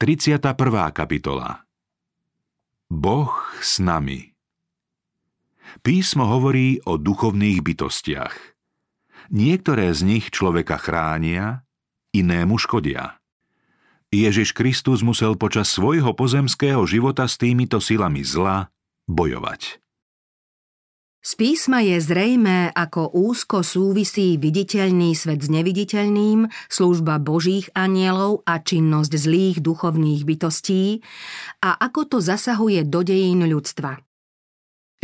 31. kapitola Boh s nami Písmo hovorí o duchovných bytostiach. Niektoré z nich človeka chránia, inému škodia. Ježiš Kristus musel počas svojho pozemského života s týmito silami zla bojovať. Z písma je zrejmé, ako úzko súvisí viditeľný svet s neviditeľným, služba božích anielov a činnosť zlých duchovných bytostí a ako to zasahuje do dejín ľudstva.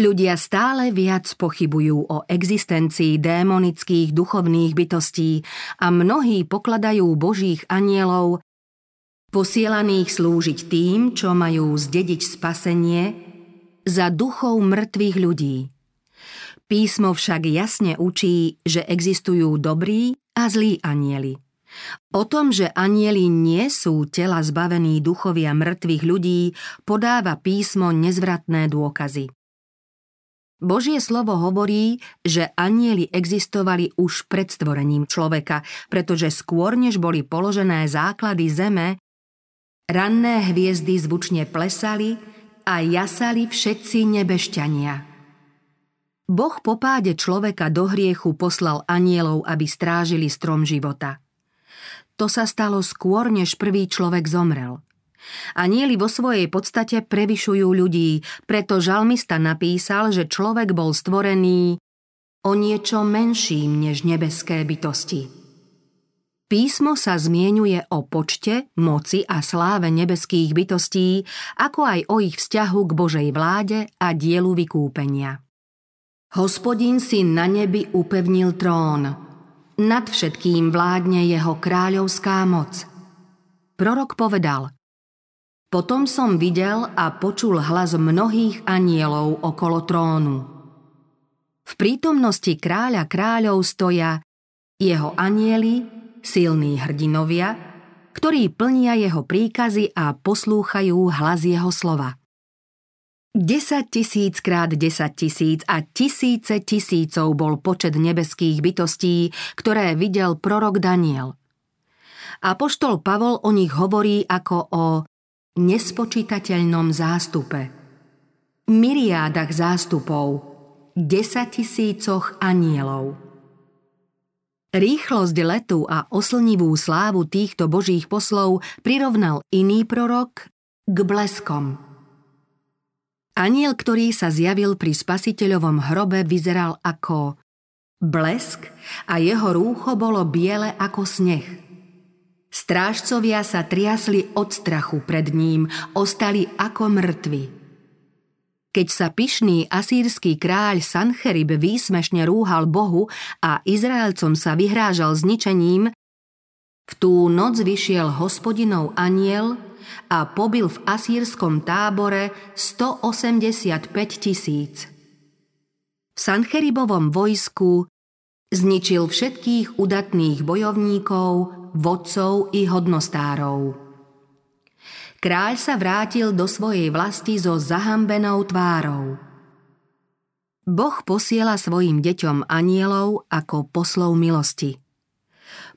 Ľudia stále viac pochybujú o existencii démonických duchovných bytostí a mnohí pokladajú božích anielov posielaných slúžiť tým, čo majú zdediť spasenie, za duchov mŕtvych ľudí – Písmo však jasne učí, že existujú dobrí a zlí anieli. O tom, že anieli nie sú tela zbavení duchovia mŕtvych ľudí, podáva písmo nezvratné dôkazy. Božie slovo hovorí, že anieli existovali už pred stvorením človeka, pretože skôr než boli položené základy zeme, ranné hviezdy zvučne plesali a jasali všetci nebešťania. Boh po páde človeka do hriechu poslal anielov, aby strážili strom života. To sa stalo skôr, než prvý človek zomrel. Anieli vo svojej podstate prevyšujú ľudí, preto žalmista napísal, že človek bol stvorený o niečo menším než nebeské bytosti. Písmo sa zmienuje o počte, moci a sláve nebeských bytostí, ako aj o ich vzťahu k Božej vláde a dielu vykúpenia. Hospodin si na nebi upevnil trón. Nad všetkým vládne jeho kráľovská moc. Prorok povedal Potom som videl a počul hlas mnohých anielov okolo trónu. V prítomnosti kráľa kráľov stoja jeho anieli, silní hrdinovia, ktorí plnia jeho príkazy a poslúchajú hlas jeho slova. 10 tisíc krát 10 tisíc a tisíce tisícov bol počet nebeských bytostí, ktoré videl prorok Daniel. A poštol Pavol o nich hovorí ako o nespočítateľnom zástupe. Myriádach zástupov, 10 tisícoch anielov. Rýchlosť letu a oslnivú slávu týchto božích poslov prirovnal iný prorok k bleskom – Aniel, ktorý sa zjavil pri spasiteľovom hrobe, vyzeral ako blesk a jeho rúcho bolo biele ako sneh. Strážcovia sa triasli od strachu pred ním, ostali ako mŕtvi. Keď sa pyšný asýrsky kráľ Sancherib výsmešne rúhal Bohu a Izraelcom sa vyhrážal zničením, v tú noc vyšiel hospodinov aniel a pobil v asýrskom tábore 185 tisíc. V Sancheribovom vojsku zničil všetkých udatných bojovníkov, vodcov i hodnostárov. Kráľ sa vrátil do svojej vlasti so zahambenou tvárou. Boh posiela svojim deťom anielov ako poslov milosti.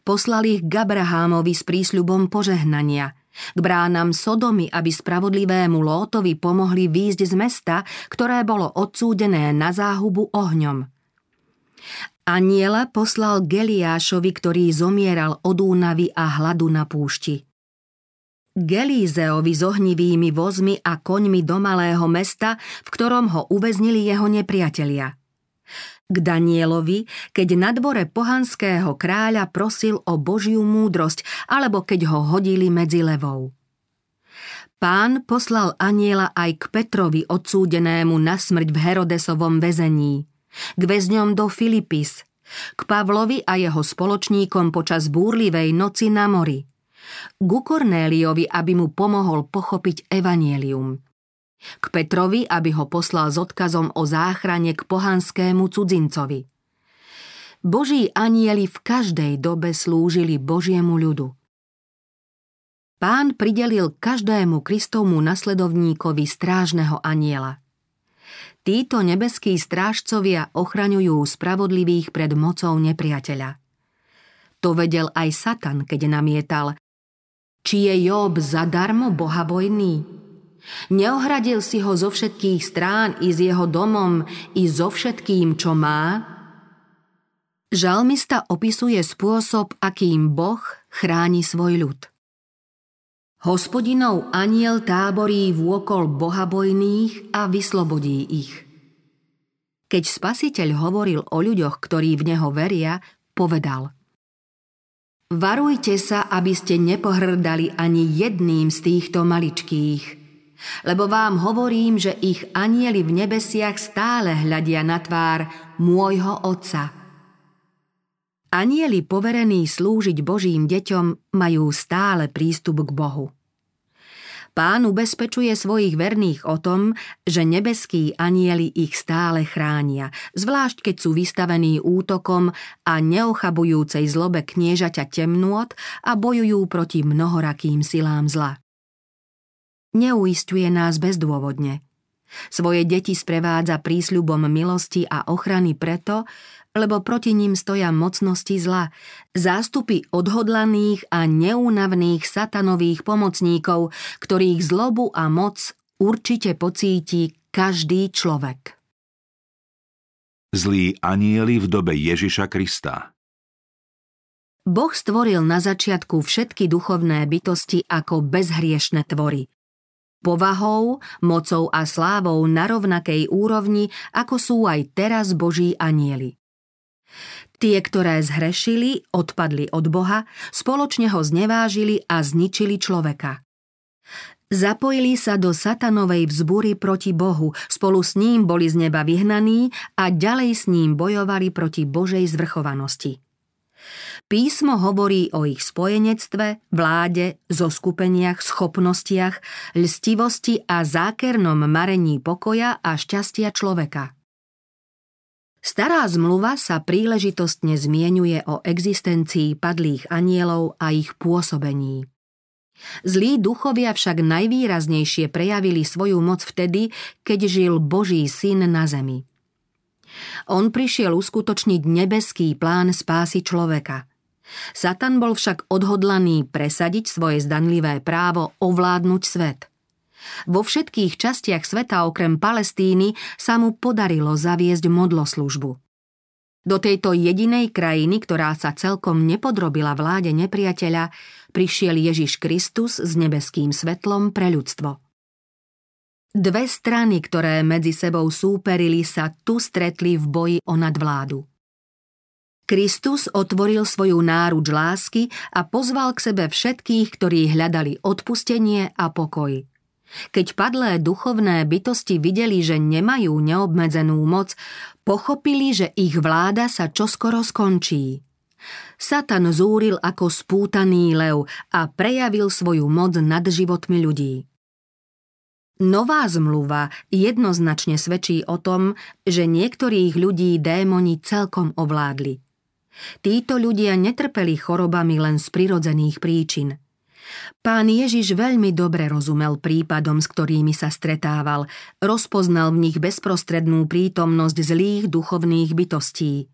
Poslal ich k Abrahámovi s prísľubom požehnania – k bránam Sodomy, aby spravodlivému Lótovi pomohli výjsť z mesta, ktoré bolo odsúdené na záhubu ohňom. Aniela poslal Geliášovi, ktorý zomieral od únavy a hladu na púšti. Gelízeovi s ohnivými vozmi a koňmi do malého mesta, v ktorom ho uväznili jeho nepriatelia – k Danielovi, keď na dvore pohanského kráľa prosil o Božiu múdrosť alebo keď ho hodili medzi levou. Pán poslal aniela aj k Petrovi odsúdenému na smrť v Herodesovom väzení, k väzňom do Filipis, k Pavlovi a jeho spoločníkom počas búrlivej noci na mori, k Kornéliovi, aby mu pomohol pochopiť evanielium – k Petrovi, aby ho poslal s odkazom o záchrane k pohanskému cudzincovi. Boží anieli v každej dobe slúžili Božiemu ľudu. Pán pridelil každému Kristovmu nasledovníkovi strážneho aniela. Títo nebeskí strážcovia ochraňujú spravodlivých pred mocou nepriateľa. To vedel aj Satan, keď namietal – Či je Job zadarmo bohabojný? Neohradil si ho zo všetkých strán i s jeho domom, i so všetkým, čo má? Žalmista opisuje spôsob, akým Boh chráni svoj ľud. Hospodinov aniel táborí vôkol bohabojných a vyslobodí ich. Keď spasiteľ hovoril o ľuďoch, ktorí v neho veria, povedal Varujte sa, aby ste nepohrdali ani jedným z týchto maličkých, lebo vám hovorím, že ich anieli v nebesiach stále hľadia na tvár môjho Otca. Anieli poverení slúžiť Božím deťom majú stále prístup k Bohu. Pán ubezpečuje svojich verných o tom, že nebeskí anieli ich stále chránia, zvlášť keď sú vystavení útokom a neochabujúcej zlobe kniežaťa temnôt a bojujú proti mnohorakým silám zla. Neuistuje nás bezdôvodne – svoje deti sprevádza prísľubom milosti a ochrany preto, lebo proti ním stoja mocnosti zla, zástupy odhodlaných a neúnavných satanových pomocníkov, ktorých zlobu a moc určite pocíti každý človek. Zlí anieli v dobe Ježiša Krista. Boh stvoril na začiatku všetky duchovné bytosti ako bezhriešne tvory – povahou, mocou a slávou na rovnakej úrovni, ako sú aj teraz Boží anieli. Tie, ktoré zhrešili, odpadli od Boha, spoločne ho znevážili a zničili človeka. Zapojili sa do satanovej vzbury proti Bohu, spolu s ním boli z neba vyhnaní a ďalej s ním bojovali proti Božej zvrchovanosti. Písmo hovorí o ich spojenectve, vláde, zoskupeniach, schopnostiach, lstivosti a zákernom marení pokoja a šťastia človeka. Stará zmluva sa príležitostne zmienuje o existencii padlých anielov a ich pôsobení. Zlí duchovia však najvýraznejšie prejavili svoju moc vtedy, keď žil Boží syn na zemi. On prišiel uskutočniť nebeský plán spásy človeka. Satan bol však odhodlaný presadiť svoje zdanlivé právo ovládnuť svet. Vo všetkých častiach sveta okrem Palestíny sa mu podarilo zaviesť modloslužbu. Do tejto jedinej krajiny, ktorá sa celkom nepodrobila vláde nepriateľa, prišiel Ježiš Kristus s nebeským svetlom pre ľudstvo. Dve strany, ktoré medzi sebou súperili, sa tu stretli v boji o nadvládu. Kristus otvoril svoju náruč lásky a pozval k sebe všetkých, ktorí hľadali odpustenie a pokoj. Keď padlé duchovné bytosti videli, že nemajú neobmedzenú moc, pochopili, že ich vláda sa čoskoro skončí. Satan zúril ako spútaný lev a prejavil svoju moc nad životmi ľudí. Nová zmluva jednoznačne svedčí o tom, že niektorých ľudí démoni celkom ovládli. Títo ľudia netrpeli chorobami len z prirodzených príčin. Pán Ježiš veľmi dobre rozumel prípadom, s ktorými sa stretával, rozpoznal v nich bezprostrednú prítomnosť zlých duchovných bytostí.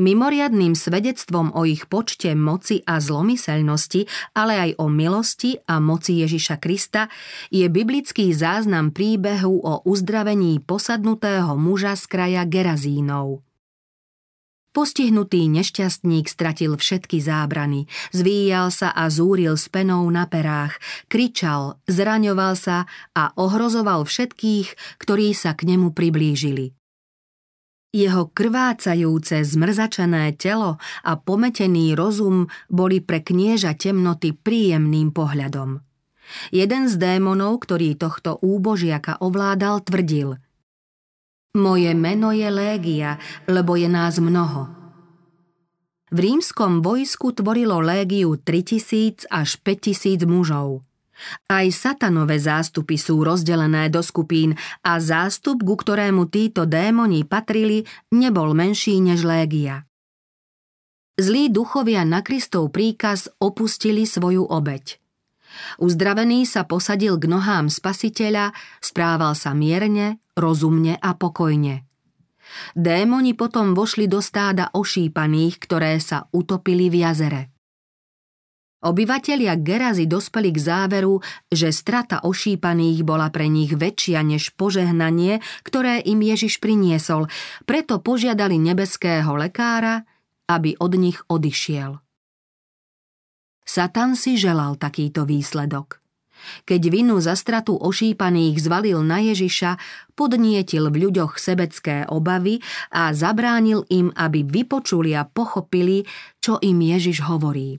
Mimoriadným svedectvom o ich počte, moci a zlomyselnosti, ale aj o milosti a moci Ježiša Krista je biblický záznam príbehu o uzdravení posadnutého muža z kraja Gerazínov. Postihnutý nešťastník stratil všetky zábrany, zvíjal sa a zúril s penou na perách, kričal, zraňoval sa a ohrozoval všetkých, ktorí sa k nemu priblížili. Jeho krvácajúce, zmrzačené telo a pometený rozum boli pre knieža temnoty príjemným pohľadom. Jeden z démonov, ktorý tohto úbožiaka ovládal, tvrdil Moje meno je Légia, lebo je nás mnoho. V rímskom vojsku tvorilo légiu 3000 až 5000 mužov – aj satanové zástupy sú rozdelené do skupín a zástup, ku ktorému títo démoni patrili, nebol menší než légia. Zlí duchovia na Kristov príkaz opustili svoju obeď. Uzdravený sa posadil k nohám spasiteľa, správal sa mierne, rozumne a pokojne. Démoni potom vošli do stáda ošípaných, ktoré sa utopili v jazere. Obyvatelia Gerazy dospeli k záveru, že strata ošípaných bola pre nich väčšia než požehnanie, ktoré im Ježiš priniesol, preto požiadali nebeského lekára, aby od nich odišiel. Satan si želal takýto výsledok. Keď vinu za stratu ošípaných zvalil na Ježiša, podnietil v ľuďoch sebecké obavy a zabránil im, aby vypočuli a pochopili, čo im Ježiš hovorí.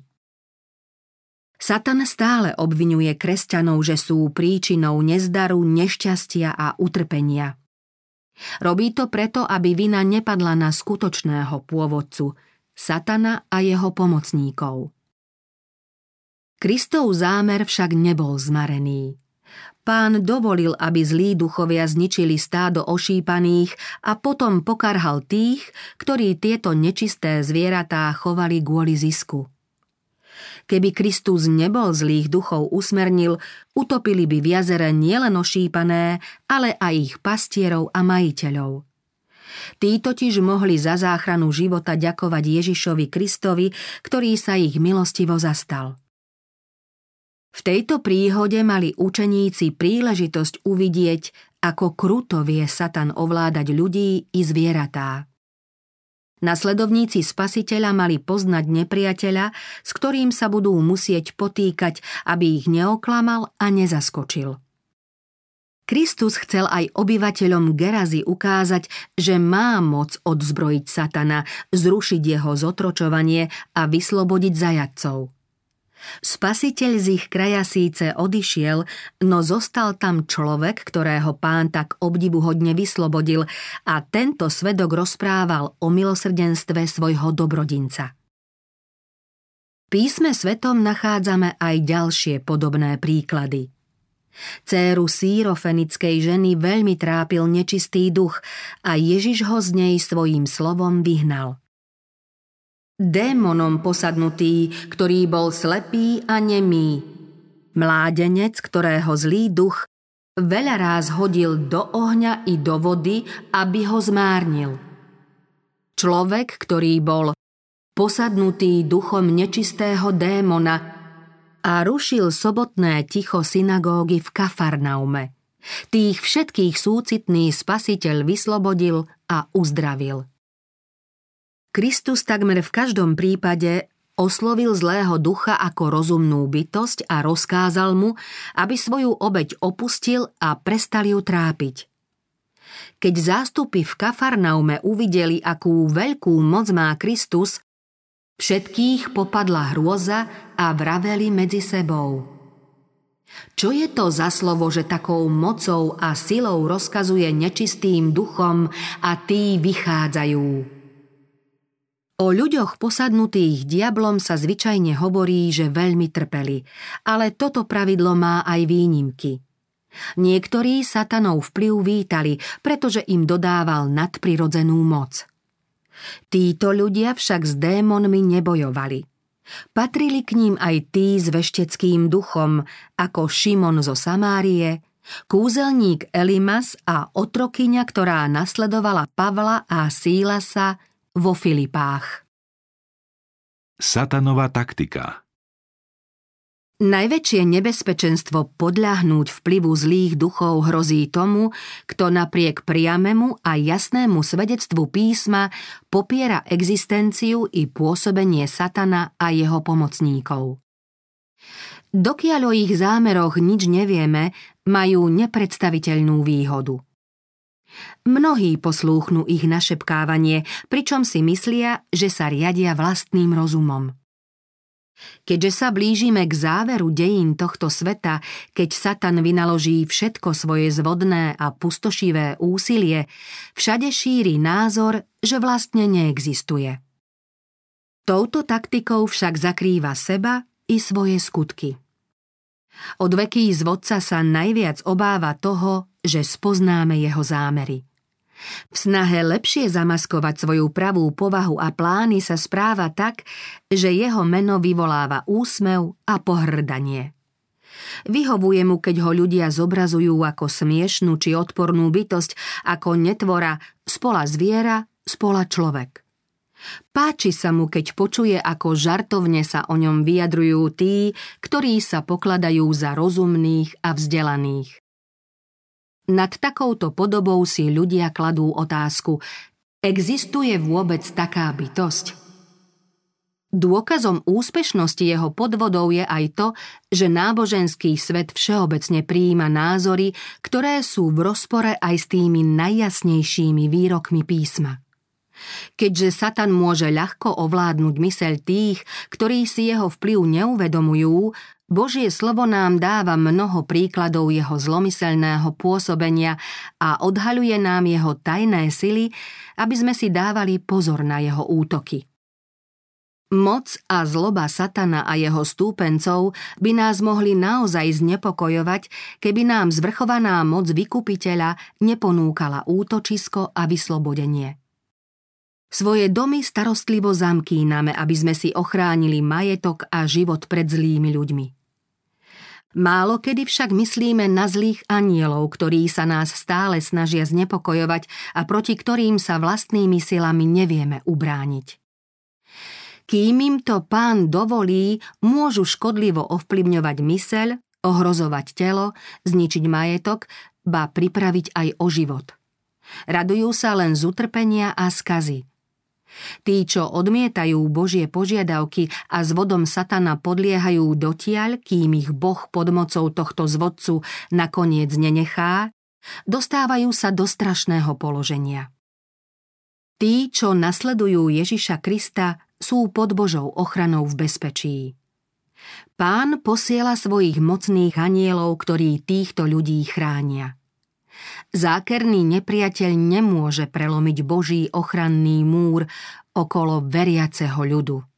Satan stále obvinuje kresťanov, že sú príčinou nezdaru, nešťastia a utrpenia. Robí to preto, aby vina nepadla na skutočného pôvodcu, Satana a jeho pomocníkov. Kristov zámer však nebol zmarený. Pán dovolil, aby zlí duchovia zničili stádo ošípaných a potom pokarhal tých, ktorí tieto nečisté zvieratá chovali kvôli zisku. Keby Kristus nebol zlých duchov usmernil, utopili by v jazere nielen ošípané, ale aj ich pastierov a majiteľov. Tí totiž mohli za záchranu života ďakovať Ježišovi Kristovi, ktorý sa ich milostivo zastal. V tejto príhode mali učeníci príležitosť uvidieť, ako kruto vie Satan ovládať ľudí i zvieratá. Nasledovníci spasiteľa mali poznať nepriateľa, s ktorým sa budú musieť potýkať, aby ich neoklamal a nezaskočil. Kristus chcel aj obyvateľom Gerazy ukázať, že má moc odzbrojiť satana, zrušiť jeho zotročovanie a vyslobodiť zajadcov. Spasiteľ z ich kraja síce odišiel, no zostal tam človek, ktorého pán tak obdivuhodne vyslobodil a tento svedok rozprával o milosrdenstve svojho dobrodinca. Písme svetom nachádzame aj ďalšie podobné príklady. Céru sírofenickej ženy veľmi trápil nečistý duch a Ježiš ho z nej svojím slovom vyhnal – démonom posadnutý, ktorý bol slepý a nemý. Mládenec, ktorého zlý duch veľa ráz hodil do ohňa i do vody, aby ho zmárnil. Človek, ktorý bol posadnutý duchom nečistého démona a rušil sobotné ticho synagógy v Kafarnaume. Tých všetkých súcitný spasiteľ vyslobodil a uzdravil. Kristus takmer v každom prípade oslovil zlého ducha ako rozumnú bytosť a rozkázal mu, aby svoju obeď opustil a prestal ju trápiť. Keď zástupy v Kafarnaume uvideli, akú veľkú moc má Kristus, všetkých popadla hrôza a vraveli medzi sebou. Čo je to za slovo, že takou mocou a silou rozkazuje nečistým duchom a tí vychádzajú? O ľuďoch posadnutých diablom sa zvyčajne hovorí, že veľmi trpeli, ale toto pravidlo má aj výnimky. Niektorí satanov vplyv vítali, pretože im dodával nadprirodzenú moc. Títo ľudia však s démonmi nebojovali. Patrili k ním aj tí s vešteckým duchom, ako Šimon zo Samárie, kúzelník Elimas a otrokyňa, ktorá nasledovala Pavla a Sílasa vo Filipách. Satanova taktika Najväčšie nebezpečenstvo podľahnúť vplyvu zlých duchov hrozí tomu, kto napriek priamemu a jasnému svedectvu písma popiera existenciu i pôsobenie satana a jeho pomocníkov. Dokiaľ o ich zámeroch nič nevieme, majú nepredstaviteľnú výhodu – Mnohí poslúchnu ich našepkávanie, pričom si myslia, že sa riadia vlastným rozumom. Keďže sa blížime k záveru dejín tohto sveta, keď Satan vynaloží všetko svoje zvodné a pustošivé úsilie, všade šíri názor, že vlastne neexistuje. Touto taktikou však zakrýva seba i svoje skutky. Od veký zvodca sa najviac obáva toho, že spoznáme jeho zámery. V snahe lepšie zamaskovať svoju pravú povahu a plány sa správa tak, že jeho meno vyvoláva úsmev a pohrdanie. Vyhovuje mu, keď ho ľudia zobrazujú ako smiešnú či odpornú bytosť, ako netvora, spola zviera, spola človek. Páči sa mu, keď počuje, ako žartovne sa o ňom vyjadrujú tí, ktorí sa pokladajú za rozumných a vzdelaných. Nad takouto podobou si ľudia kladú otázku, existuje vôbec taká bytosť? Dôkazom úspešnosti jeho podvodov je aj to, že náboženský svet všeobecne prijíma názory, ktoré sú v rozpore aj s tými najjasnejšími výrokmi písma. Keďže Satan môže ľahko ovládnuť myseľ tých, ktorí si jeho vplyv neuvedomujú, Božie slovo nám dáva mnoho príkladov jeho zlomyselného pôsobenia a odhaľuje nám jeho tajné sily, aby sme si dávali pozor na jeho útoky. Moc a zloba satana a jeho stúpencov by nás mohli naozaj znepokojovať, keby nám zvrchovaná moc vykupiteľa neponúkala útočisko a vyslobodenie. Svoje domy starostlivo zamkíname, aby sme si ochránili majetok a život pred zlými ľuďmi. Málo kedy však myslíme na zlých anielov, ktorí sa nás stále snažia znepokojovať a proti ktorým sa vlastnými silami nevieme ubrániť. Kým im to pán dovolí, môžu škodlivo ovplyvňovať myseľ, ohrozovať telo, zničiť majetok, ba pripraviť aj o život. Radujú sa len z utrpenia a skazy. Tí, čo odmietajú Božie požiadavky a s vodom satana podliehajú dotiaľ, kým ich Boh pod mocou tohto zvodcu nakoniec nenechá, dostávajú sa do strašného položenia. Tí, čo nasledujú Ježiša Krista, sú pod Božou ochranou v bezpečí. Pán posiela svojich mocných anielov, ktorí týchto ľudí chránia. Zákerný nepriateľ nemôže prelomiť Boží ochranný múr okolo veriaceho ľudu.